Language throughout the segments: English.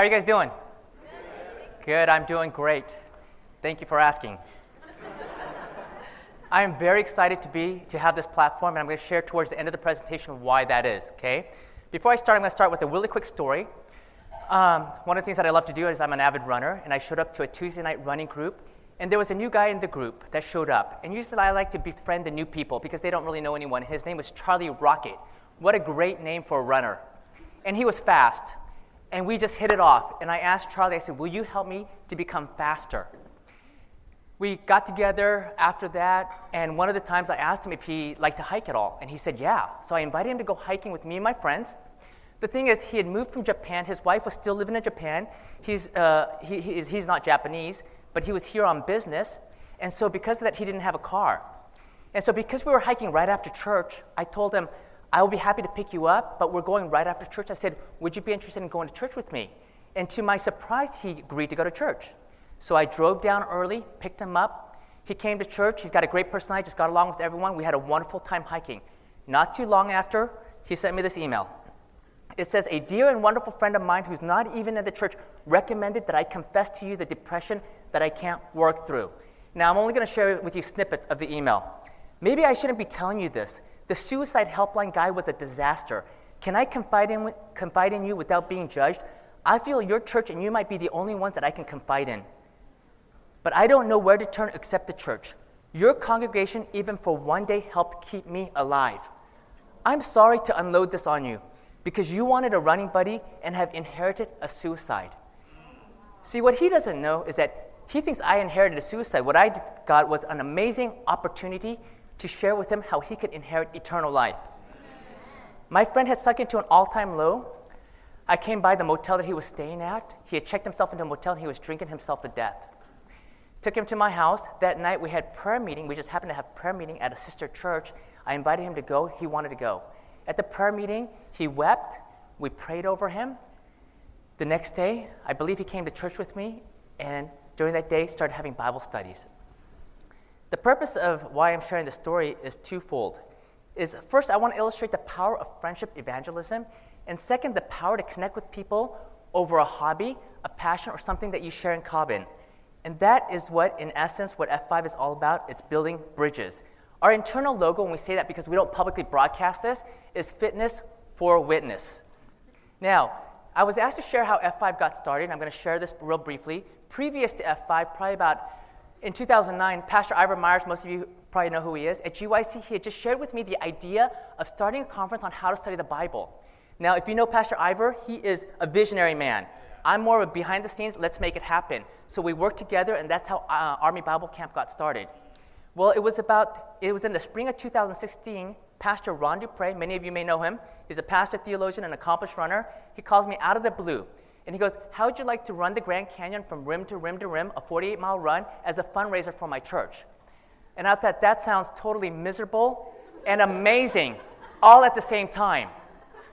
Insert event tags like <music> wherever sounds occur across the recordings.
How are you guys doing? Good, I'm doing great. Thank you for asking. <laughs> I am very excited to be to have this platform, and I'm going to share towards the end of the presentation why that is. Okay. Before I start, I'm going to start with a really quick story. Um, one of the things that I love to do is I'm an avid runner, and I showed up to a Tuesday night running group, and there was a new guy in the group that showed up. And usually I like to befriend the new people because they don't really know anyone. His name was Charlie Rocket. What a great name for a runner. And he was fast. And we just hit it off. And I asked Charlie, I said, Will you help me to become faster? We got together after that, and one of the times I asked him if he liked to hike at all, and he said, Yeah. So I invited him to go hiking with me and my friends. The thing is, he had moved from Japan. His wife was still living in Japan. He's, uh, he, he is, he's not Japanese, but he was here on business. And so, because of that, he didn't have a car. And so, because we were hiking right after church, I told him, I will be happy to pick you up, but we're going right after church. I said, Would you be interested in going to church with me? And to my surprise, he agreed to go to church. So I drove down early, picked him up. He came to church. He's got a great personality, just got along with everyone. We had a wonderful time hiking. Not too long after, he sent me this email. It says, A dear and wonderful friend of mine who's not even in the church recommended that I confess to you the depression that I can't work through. Now, I'm only going to share with you snippets of the email. Maybe I shouldn't be telling you this, the suicide helpline guy was a disaster. Can I confide in, confide in you without being judged? I feel your church and you might be the only ones that I can confide in. But I don't know where to turn except the church. Your congregation, even for one day, helped keep me alive. I'm sorry to unload this on you because you wanted a running buddy and have inherited a suicide. See, what he doesn't know is that he thinks I inherited a suicide. What I got was an amazing opportunity to share with him how he could inherit eternal life. My friend had sunk into an all time low. I came by the motel that he was staying at. He had checked himself into a motel and he was drinking himself to death. Took him to my house. That night we had prayer meeting. We just happened to have prayer meeting at a sister church. I invited him to go. He wanted to go. At the prayer meeting, he wept. We prayed over him. The next day, I believe he came to church with me, and during that day, started having Bible studies. The purpose of why I'm sharing this story is twofold. Is first, I want to illustrate the power of friendship evangelism, and second, the power to connect with people over a hobby, a passion, or something that you share in common. And that is what, in essence, what F5 is all about. It's building bridges. Our internal logo, when we say that because we don't publicly broadcast this, is fitness for witness. Now, I was asked to share how F5 got started. And I'm going to share this real briefly. Previous to F5, probably about in 2009, Pastor Ivor Myers, most of you probably know who he is, at GYC, he had just shared with me the idea of starting a conference on how to study the Bible. Now, if you know Pastor Ivor, he is a visionary man. I'm more of a behind the scenes, let's make it happen. So we worked together, and that's how uh, Army Bible Camp got started. Well, it was about, it was in the spring of 2016. Pastor Ron du Preez, many of you may know him, he's a pastor, theologian, and accomplished runner. He calls me out of the blue. And he goes, How would you like to run the Grand Canyon from rim to rim to rim, a 48 mile run, as a fundraiser for my church? And I thought that sounds totally miserable and amazing all at the same time.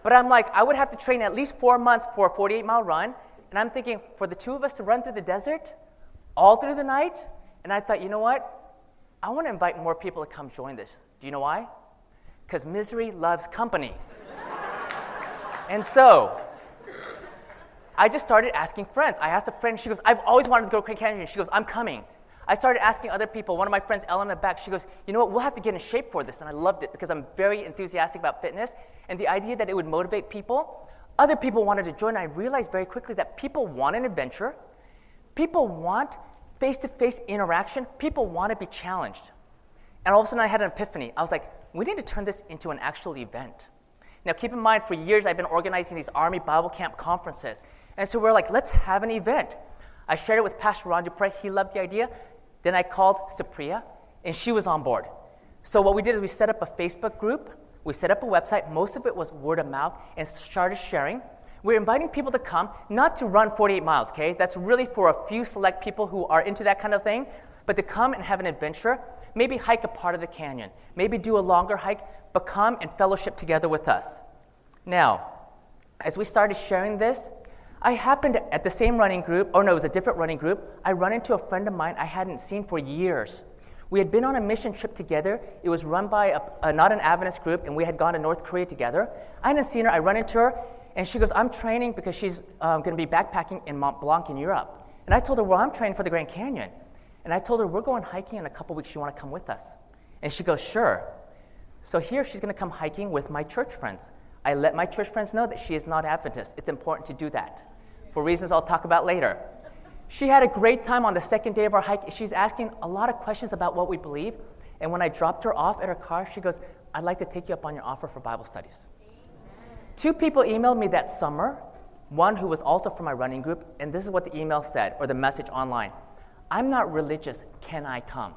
But I'm like, I would have to train at least four months for a 48 mile run. And I'm thinking, for the two of us to run through the desert all through the night? And I thought, you know what? I want to invite more people to come join this. Do you know why? Because misery loves company. and so, I just started asking friends. I asked a friend, she goes, I've always wanted to go to Grand Canyon. She goes, I'm coming. I started asking other people. One of my friends, Ellen, in the back, she goes, You know what? We'll have to get in shape for this. And I loved it because I'm very enthusiastic about fitness. And the idea that it would motivate people, other people wanted to join. I realized very quickly that people want an adventure, people want face to face interaction, people want to be challenged. And all of a sudden, I had an epiphany. I was like, We need to turn this into an actual event. Now, keep in mind, for years, I've been organizing these Army Bible Camp conferences. And so we're like, let's have an event. I shared it with Pastor Ron du Preez. He loved the idea. Then I called Supriya, and she was on board. So what we did is we set up a Facebook group. We set up a website. Most of it was word of mouth and started sharing. We're inviting people to come, not to run 48 miles, okay? That's really for a few select people who are into that kind of thing, but to come and have an adventure, maybe hike a part of the canyon, maybe do a longer hike, but come and fellowship together with us. Now, as we started sharing this, I happened at the same running group, or no, it was a different running group. I run into a friend of mine I hadn't seen for years. We had been on a mission trip together. It was run by a, a, not an Adventist group, and we had gone to North Korea together. I hadn't seen her. I run into her, And she goes, I'm training because she's um, going to be backpacking in Mont Blanc in Europe. And I told her, Well, I'm training for the Grand Canyon. And I told her, We're going hiking in a couple weeks. You want to come with us? And she goes, Sure. So here she's going to come hiking with my church friends. I let my church friends know that she is not Adventist. It's important to do that for reasons I'll talk about later. She had a great time on the second day of our hike. She's asking a lot of questions about what we believe. And when I dropped her off at her car, she goes, I'd like to take you up on your offer for Bible studies. Two people emailed me that summer, one who was also from my running group, and this is what the email said, or the message online I'm not religious, can I come?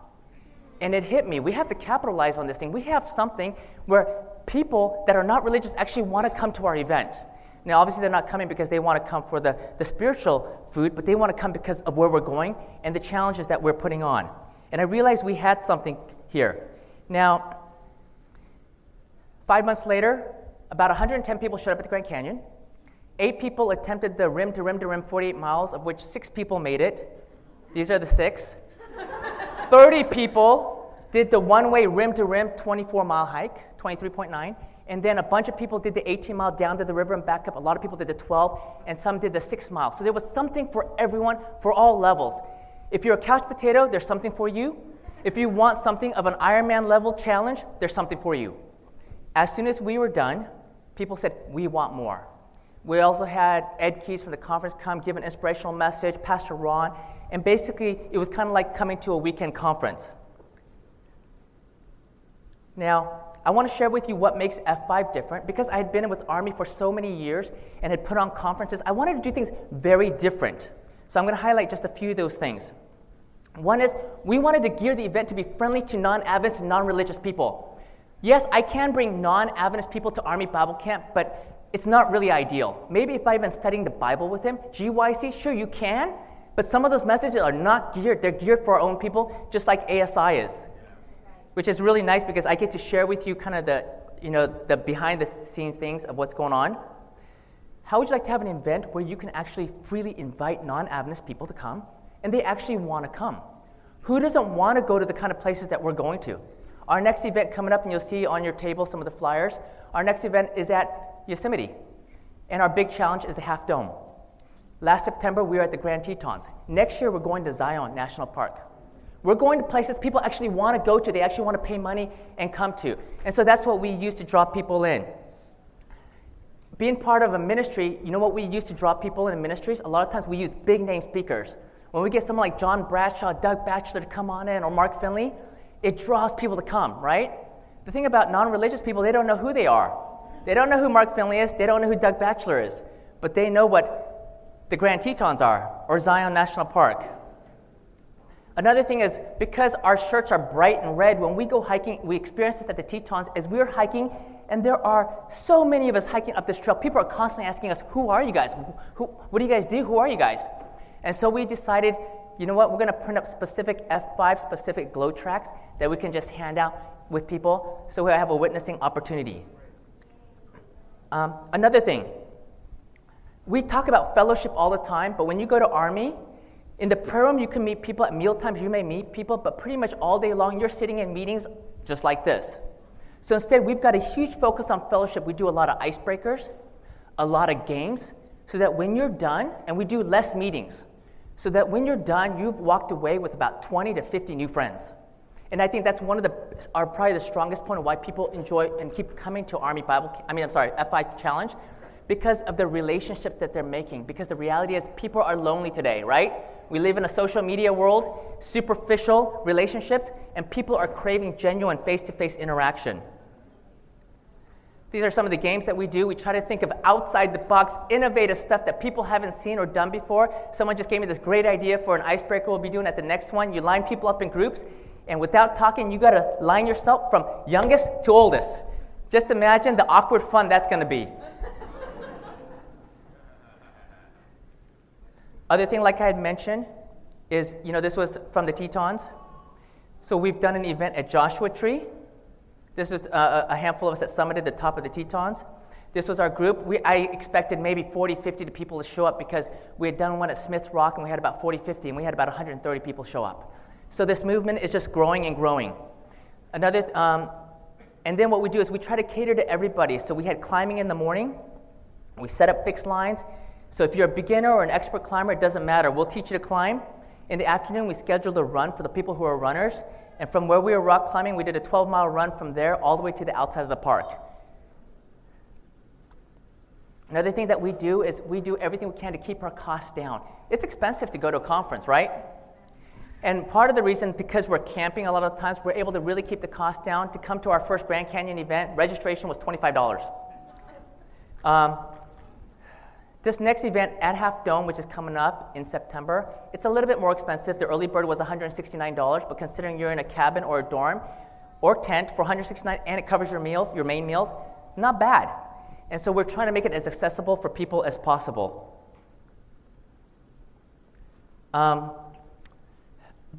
And it hit me. We have to capitalize on this thing. We have something where people that are not religious actually want to come to our event. Now, obviously, they're not coming because they want to come for the, the spiritual food, but they want to come because of where we're going and the challenges that we're putting on. And I realized we had something here. Now, five months later, about 110 people showed up at the Grand Canyon. Eight people attempted the rim to rim to rim 48 miles, of which six people made it. These are the six. <laughs> 30 people did the one way rim to rim 24 mile hike, 23.9. And then a bunch of people did the 18 mile down to the river and back up. A lot of people did the 12, and some did the six mile. So there was something for everyone, for all levels. If you're a couch potato, there's something for you. If you want something of an Ironman level challenge, there's something for you. As soon as we were done, people said, We want more. We also had Ed Keyes from the conference come give an inspirational message, Pastor Ron, and basically it was kind of like coming to a weekend conference. Now, I want to share with you what makes F5 different because I had been with Army for so many years and had put on conferences. I wanted to do things very different. So I'm going to highlight just a few of those things. One is we wanted to gear the event to be friendly to non Adventist and non religious people. Yes, I can bring non Adventist people to Army Bible Camp, but it's not really ideal. Maybe if I've been studying the Bible with him, GYC, sure you can, but some of those messages are not geared. They're geared for our own people, just like ASI is, which is really nice because I get to share with you kind of the, you know, the behind the scenes things of what's going on. How would you like to have an event where you can actually freely invite non Adventist people to come and they actually want to come? Who doesn't want to go to the kind of places that we're going to? Our next event coming up, and you'll see on your table some of the flyers, our next event is at Yosemite. And our big challenge is the Half Dome. Last September, we were at the Grand Tetons. Next year, we're going to Zion National Park. We're going to places people actually want to go to, they actually want to pay money and come to. And so that's what we use to draw people in. Being part of a ministry, you know what we use to draw people in ministries? A lot of times we use big name speakers. When we get someone like John Bradshaw, Doug Batchelor to come on in, or Mark Finley, it draws people to come, right? The thing about non religious people, they don't know who they are. They don't know who Mark Finley is, they don't know who Doug Batchelor is, but they know what the Grand Tetons are or Zion National Park. Another thing is because our shirts are bright and red, when we go hiking, we experience this at the Tetons as we're hiking, and there are so many of us hiking up this trail. People are constantly asking us, Who are you guys? Who, what do you guys do? Who are you guys? And so we decided you know what? We're going to print up specific F5 specific GLOW tracts that we can just hand out with people so we have a witnessing opportunity. Um, another thing, we talk about fellowship all the time, but when you go to Army, in the prayer room, you can meet people at meal times, you may meet people, but pretty much all day long, you're sitting in meetings just like this. So instead, we've got a huge focus on fellowship. We do a lot of icebreakers, a lot of games, so that when you're done, and we do less meetings, so that when you're done, you've walked away with about 20 to 50 new friends. And I think that's one of the, are probably the strongest point of why people enjoy and keep coming to Army Bible, I mean, I'm sorry, F5 Challenge, because of the relationship that they're making. Because the reality is, people are lonely today, right? We live in a social media world, superficial relationships, and people are craving genuine face to face interaction. These are some of the games that we do. We try to think of outside the box, innovative stuff that people haven't seen or done before. Someone just gave me this great idea for an icebreaker we'll be doing at the next one. You line people up in groups, and without talking, you got to line yourself from youngest to oldest. Just imagine the awkward fun that's to be. Other thing, like I had mentioned, is you know this was from the Tetons. So we've done an event at Joshua Tree. This is a, a handful of us that summited the top of the Tetons. This was our group. We, I expected maybe 40, 50 people to show up because we had done one at Smith Rock and we had about 40, 50, and we had about 130 people show up. So this movement is just growing and growing. Another, um, and then what we do is we try to cater to everybody. So we had climbing in the morning. We set up fixed lines. So if you're a beginner or an expert climber, it doesn't matter. We'll teach you to climb. In the afternoon, we scheduled a run for the people who are runners. And from where we were rock climbing, we did a 12 mile run from there all the way to the outside of the park. Another thing that we do is we do everything we can to keep our costs down. It's expensive to go to a conference, right? And part of the reason, because we're camping a lot of times, we're able to really keep the cost down. To come to our first Grand Canyon event, registration was $25. Um, this next event at Half Dome, which is coming up in September, it's a little bit more expensive. The early bird was $169, but considering you're in a cabin or a dorm or tent for 169 and it covers your meals, your main meals, not bad. And so we're trying to make it as accessible for people as possible. Um,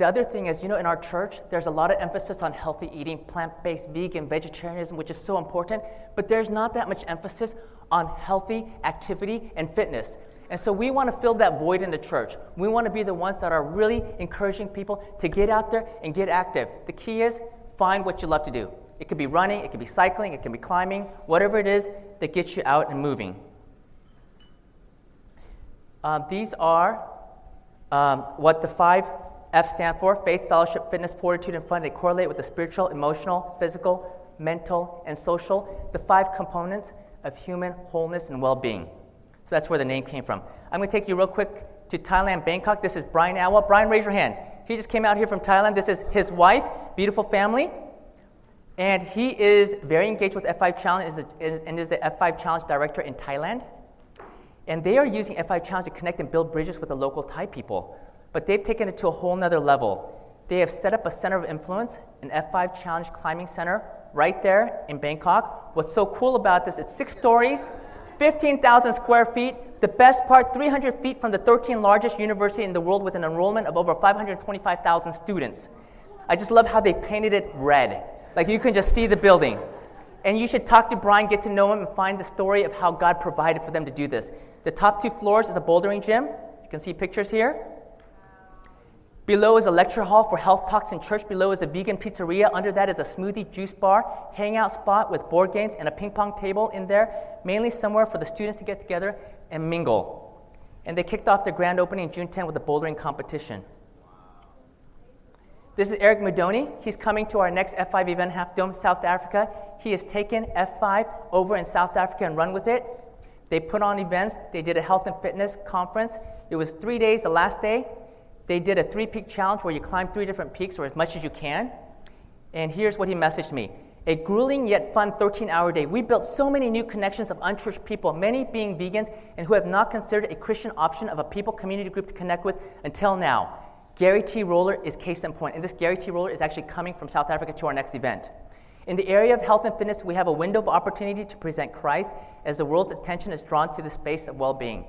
the other thing is, you know, in our church, there's a lot of emphasis on healthy eating, plant based, vegan, vegetarianism, which is so important, but there's not that much emphasis on healthy activity and fitness. And so we want to fill that void in the church. We want to be the ones that are really encouraging people to get out there and get active. The key is find what you love to do. It could be running, it could be cycling, it can be climbing, whatever it is that gets you out and moving. Uh, these are um, what the five F stand for faith, fellowship, fitness, fortitude, and fun. They correlate with the spiritual, emotional, physical, mental, and social, the five components of human wholeness and well being. So that's where the name came from. I'm going to take you real quick to Thailand, Bangkok. This is Brian Awa. Brian, raise your hand. He just came out here from Thailand. This is his wife, beautiful family. And he is very engaged with F5 Challenge and is the F5 Challenge director in Thailand. And they are using F5 Challenge to connect and build bridges with the local Thai people. But they've taken it to a whole nother level. They have set up a center of influence, an F5 Challenge climbing center, right there in Bangkok. What's so cool about this, it's six stories, 15,000 square feet. The best part, 300 feet from the 13 largest university in the world with an enrollment of over 525,000 students. I just love how they painted it red. Like you can just see the building. And you should talk to Brian, get to know him, and find the story of how God provided for them to do this. The top two floors is a bouldering gym. You can see pictures here. Below is a lecture hall for health talks in church. Below is a vegan pizzeria. Under that is a smoothie juice bar, hangout spot with board games, and a ping pong table in there, mainly somewhere for the students to get together and mingle. And they kicked off their grand opening June 10 with a bouldering competition. This is Eric Mudoni. He's coming to our next F5 event, Half Dome, South Africa. He has taken F5 over in South Africa and run with it. They put on events. They did a health and fitness conference. It was three days. The last day, they did a three peak challenge where you climb three different peaks or as much as you can. And here's what he messaged me a grueling yet fun 13 hour day. We built so many new connections of unchurched people, many being vegans and who have not considered a Christian option of a people community group to connect with until now. Gary T. Roller is case in point, and this Gary T. Roller is actually coming from South Africa to our next event. In the area of health and fitness, we have a window of opportunity to present Christ as the world's attention is drawn to the space of well being.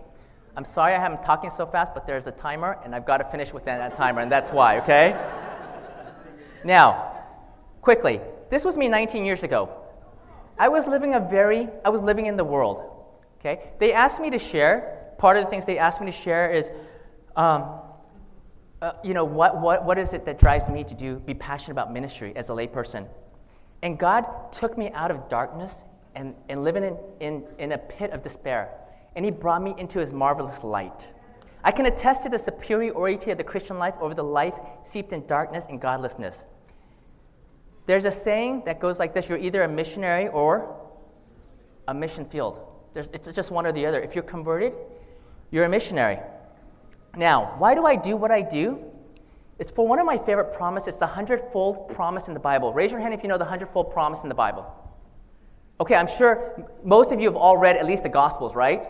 I'm sorry I am talking so fast, but there's a timer, and I've got to finish within that timer, and that's why, okay? now, quickly, this was me 19 years ago. I was living a very, I was living in the world, okay? They asked me to share, part of the things they asked me to share is, um, uh, you know, what, what, what is it that drives me to do, be passionate about ministry as a layperson? And God took me out of darkness and, and living in, in, in a pit of despair, and He brought me into His marvelous light. I can attest to the superiority of the Christian life over the life steeped in darkness and godlessness. There's a saying that goes like this you're either a missionary or a mission field. There's, it's just one or the other. If you're converted, you're a missionary. Now, why do I do what I do? It's for one of my favorite promises. It's the hundredfold promise in the Bible. Raise your hand if you know the hundredfold promise in the Bible. Okay, I'm sure most of you have all read at least the Gospels, right?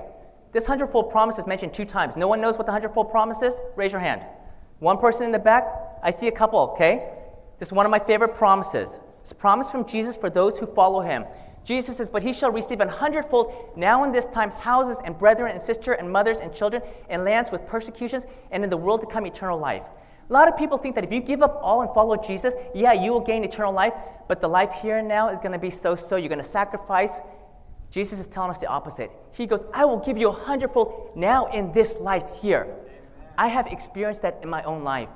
This hundredfold promise is mentioned two times. No one knows what the hundredfold promise is? Raise your hand. One person in the back? I see a couple, okay? This is one of my favorite promises. It's a promise from Jesus for those who follow him. Jesus says, But he shall receive an hundredfold now in this time houses and brethren and sisters and mothers and children and lands with persecutions and in the world to come eternal life. A lot of people think that if you give up all and follow Jesus, yeah, you will gain eternal life, but the life here and now is going to be so so. You're going to sacrifice. Jesus is telling us the opposite. He goes, I will give you a hundredfold now in this life here. I have experienced that in my own life.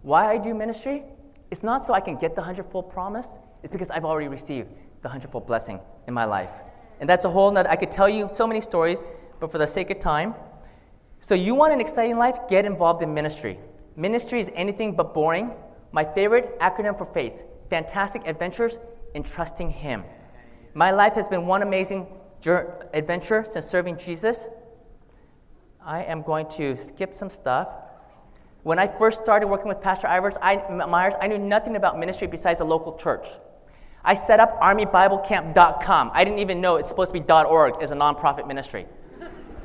Why I do ministry? It's not so I can get the hundredfold promise, it's because I've already received the hundredfold blessing in my life. And that's a whole nother, I could tell you so many stories, but for the sake of time. So, you want an exciting life? Get involved in ministry. Ministry is anything but boring. My favorite acronym for faith fantastic adventures in trusting Him. My life has been one amazing adventure since serving Jesus. I am going to skip some stuff. When I first started working with Pastor Ivers, I, Myers, I knew nothing about ministry besides a local church. I set up armybiblecamp.com. I didn't even know it's supposed to be .org as a nonprofit ministry.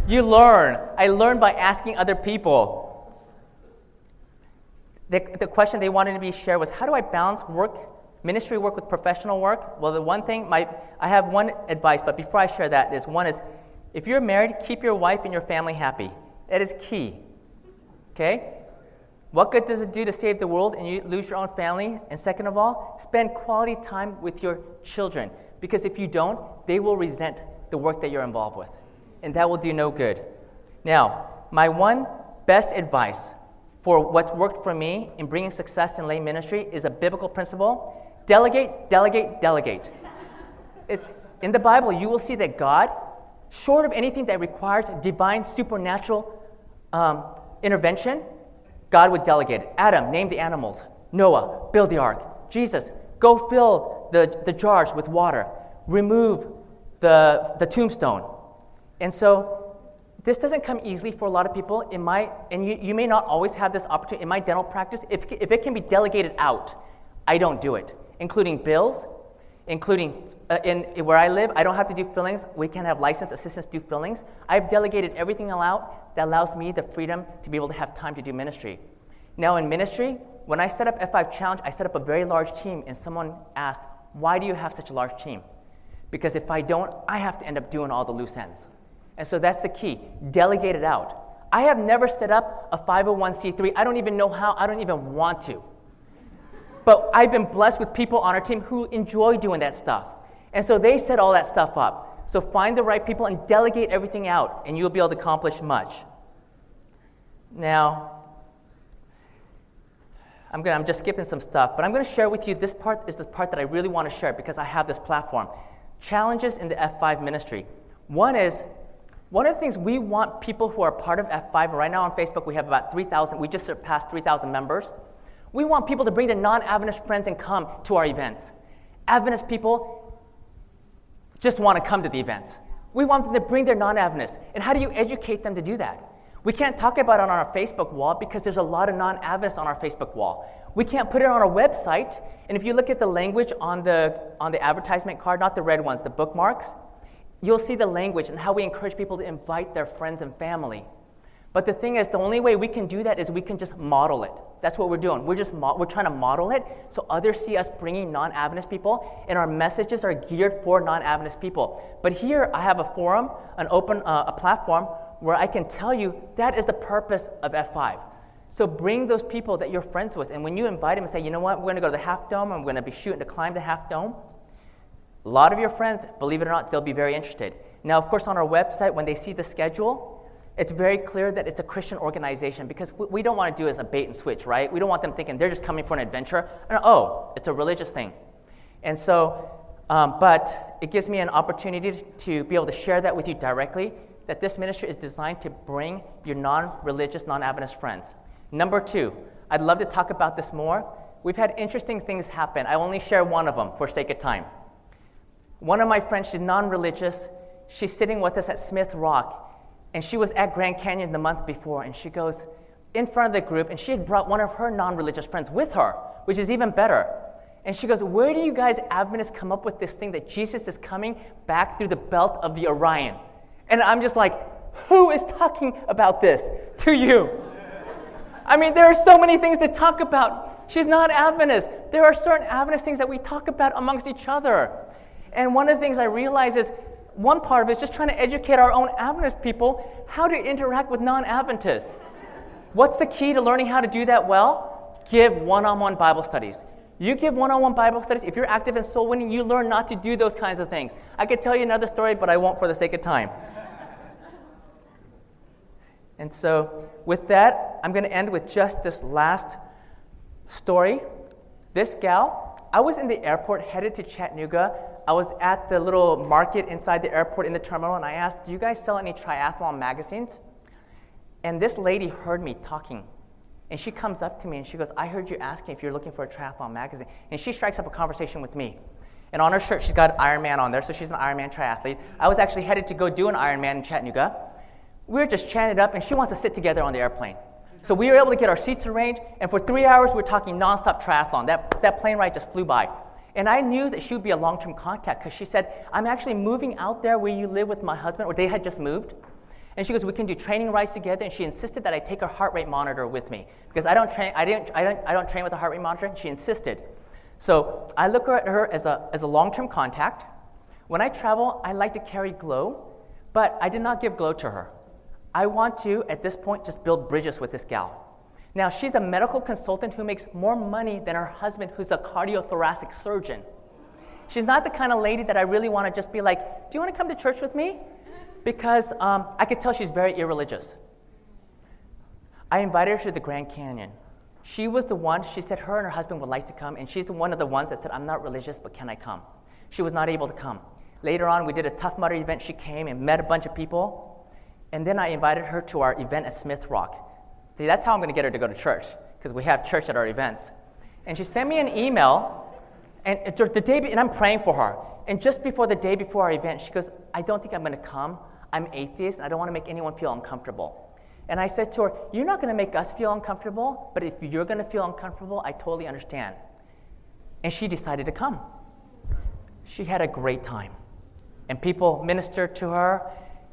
You learn. I learned by asking other people. The, the question they wanted to be shared was how do I balance work, ministry work with professional work? Well, the one thing, my, I have one advice, but before I share that is one is if you're married, keep your wife and your family happy. That is key. Okay? What good does it do to save the world and you lose your own family? And second of all, spend quality time with your children. Because if you don't, they will resent the work that you're involved with. And that will do no good. Now, my one best advice for what's worked for me in bringing success in lay ministry is a biblical principle delegate, delegate, delegate. It, in the Bible, you will see that God, short of anything that requires divine supernatural um, intervention, God would delegate. Adam, name the animals. Noah, build the ark. Jesus, go fill the, the jars with water. Remove the, the tombstone. And so this doesn't come easily for a lot of people. In my, and you, you may not always have this opportunity. In my dental practice, if, if it can be delegated out, I don't do it, including bills, including uh, in, where I live, I don't have to do fillings. We can have licensed assistants do fillings. I've delegated everything out that allows me the freedom to be able to have time to do ministry. Now, in ministry, when I set up F5 Challenge, I set up a very large team, and someone asked, Why do you have such a large team? Because if I don't, I have to end up doing all the loose ends. And so that's the key delegate it out. I have never set up a 501c3. I don't even know how, I don't even want to. But I've been blessed with people on our team who enjoy doing that stuff. And so they set all that stuff up. So find the right people and delegate everything out, and you'll be able to accomplish much. Now, I'm, gonna, I'm just skipping some stuff, but I'm going to share with you this part is the part that I really want to share because I have this platform. Challenges in the F5 ministry. One is, one of the things we want people who are part of F5, right now on Facebook we have about 3,000, we just surpassed 3,000 members. We want people to bring their non Adventist friends and come to our events. Adventist people just want to come to the events. We want them to bring their non Adventists. And how do you educate them to do that? We can't talk about it on our Facebook wall because there's a lot of non Adventists on our Facebook wall. We can't put it on our website. And if you look at the language on the, on the advertisement card, not the red ones, the bookmarks, you'll see the language and how we encourage people to invite their friends and family. But the thing is, the only way we can do that is we can just model it. That's what we're doing. We're just mo- we're trying to model it so others see us bringing non-Adventist people, and our messages are geared for non-Adventist people. But here, I have a forum, an open uh, a platform where I can tell you that is the purpose of F5. So bring those people that you're friends with, and when you invite them and say, you know what, we're going to go to the Half Dome, we're going to be shooting to climb the Half Dome. A lot of your friends, believe it or not, they'll be very interested. Now, of course, on our website, when they see the schedule, it's very clear that it's a Christian organization because what we don't want to do is a bait and switch, right? We don't want them thinking they're just coming for an adventure. And, oh, it's a religious thing. And so, um, but it gives me an opportunity to be able to share that with you directly that this ministry is designed to bring your non religious, non Adventist friends. Number two, I'd love to talk about this more. We've had interesting things happen. I only share one of them for sake of time. One of my friends, she's non religious. She's sitting with us at Smith Rock and she was at Grand Canyon the month before, and she goes in front of the group, and she had brought one of her non religious friends with her, which is even better. And she goes, Where do you guys Adventists come up with this thing that Jesus is coming back through the belt of the Orion? And I'm just like, Who is talking about this to you? I mean, there are so many things to talk about. She's not Adventist. There are certain Adventist things that we talk about amongst each other. And one of the things I realize is one part of it is just trying to educate our own Adventist people how to interact with non Adventists. What's the key to learning how to do that well? Give one on one Bible studies. You give one on one Bible studies. If you're active in soul winning, you learn not to do those kinds of things. I could tell you another story, but I won't for the sake of time. and so, with that, I'm going to end with just this last story. This gal, I was in the airport headed to Chattanooga I was at the little market inside the airport in the terminal, and I asked, Do you guys sell any triathlon magazines? And this lady heard me talking. And she comes up to me and she goes, I heard you asking if you're looking for a triathlon magazine. And she strikes up a conversation with me. And on her shirt, she's got Ironman on there, so she's an Ironman triathlete. I was actually headed to go do an Ironman in Chattanooga. We were just chatting up, and she wants to sit together on the airplane. So we were able to get our seats arranged, and for three hours, we are talking nonstop triathlon. That, that plane ride just flew by. And I knew that she would be a long term contact because she said, I'm actually moving out there where you live with my husband, or they had just moved. And she goes, We can do training rides together. And she insisted that I take her heart rate monitor with me because I don't train, I didn't, I don't, I don't train with a heart rate monitor. And she insisted. So I look at her as a, as a long term contact. When I travel, I like to carry GLOW, but I did not give GLOW to her. I want to, at this point, just build bridges with this gal. Now, she's a medical consultant who makes more money than her husband, who's a cardiothoracic surgeon. She's not the kind of lady that I really want to just be like, Do you want to come to church with me? Because um, I could tell she's very irreligious. I invited her to the Grand Canyon. She was the one, she said her and her husband would like to come, and she's the one of the ones that said, I'm not religious, but can I come? She was not able to come. Later on, we did a Tough Mudder event. She came and met a bunch of people. And then I invited her to our event at Smith Rock. See, that's how I'm going to get her to go to church, because we have church at our events. And she sent me an email, and the day, and I'm praying for her. And just before the day before our event, she goes, I don't think I'm going to come. I'm atheist, and I don't want to make anyone feel uncomfortable. And I said to her, You're not going to make us feel uncomfortable, but if you're going to feel uncomfortable, I totally understand. And she decided to come. She had a great time. And people ministered to her.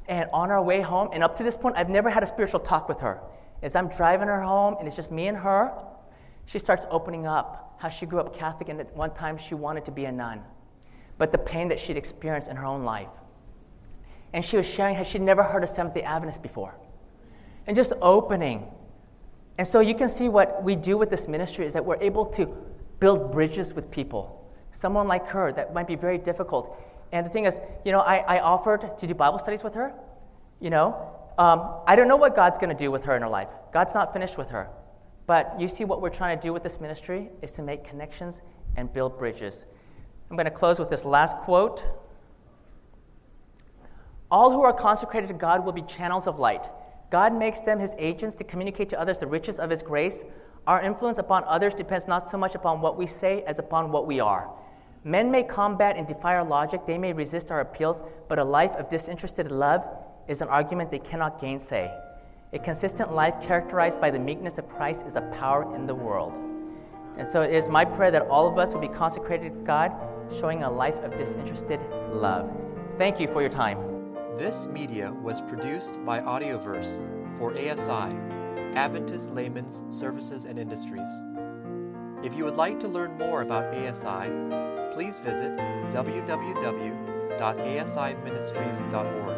And on our way home, and up to this point, I've never had a spiritual talk with her. As I'm driving her home, and it's just me and her, she starts opening up how she grew up Catholic, and at one time she wanted to be a nun, but the pain that she'd experienced in her own life. And she was sharing how she'd never heard of Seventh day Adventists before. And just opening. And so you can see what we do with this ministry is that we're able to build bridges with people. Someone like her, that might be very difficult. And the thing is, you know, I, I offered to do Bible studies with her, you know, um, I don't know what God's going to do with her in her life. God's not finished with her. But you see, what we're trying to do with this ministry is to make connections and build bridges. I'm going to close with this last quote All who are consecrated to God will be channels of light. God makes them his agents to communicate to others the riches of his grace. Our influence upon others depends not so much upon what we say as upon what we are. Men may combat and defy our logic, they may resist our appeals, but a life of disinterested love is an argument they cannot gainsay. A consistent life characterized by the meekness of Christ is a power in the world. And so it is my prayer that all of us will be consecrated to God, showing a life of disinterested love. Thank you for your time. This media was produced by Audioverse for ASI, Adventist Laymen's Services and Industries. If you would like to learn more about ASI, please visit www.asiministries.org.